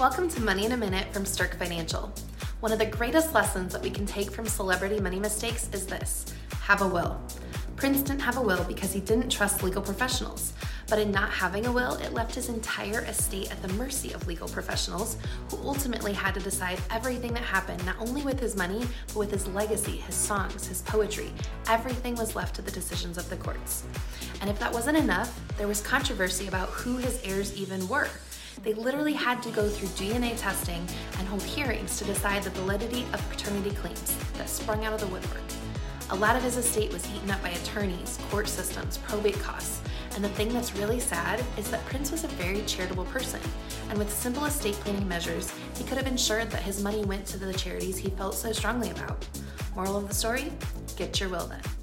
Welcome to Money in a Minute from Sterk Financial. One of the greatest lessons that we can take from celebrity money mistakes is this have a will. Prince didn't have a will because he didn't trust legal professionals, but in not having a will, it left his entire estate at the mercy of legal professionals who ultimately had to decide everything that happened, not only with his money, but with his legacy, his songs, his poetry. Everything was left to the decisions of the courts. And if that wasn't enough, there was controversy about who his heirs even were. They literally had to go through DNA testing and hold hearings to decide the validity of paternity claims that sprung out of the woodwork. A lot of his estate was eaten up by attorneys, court systems, probate costs, and the thing that's really sad is that Prince was a very charitable person, and with simple estate planning measures, he could have ensured that his money went to the charities he felt so strongly about. Moral of the story? Get your will then.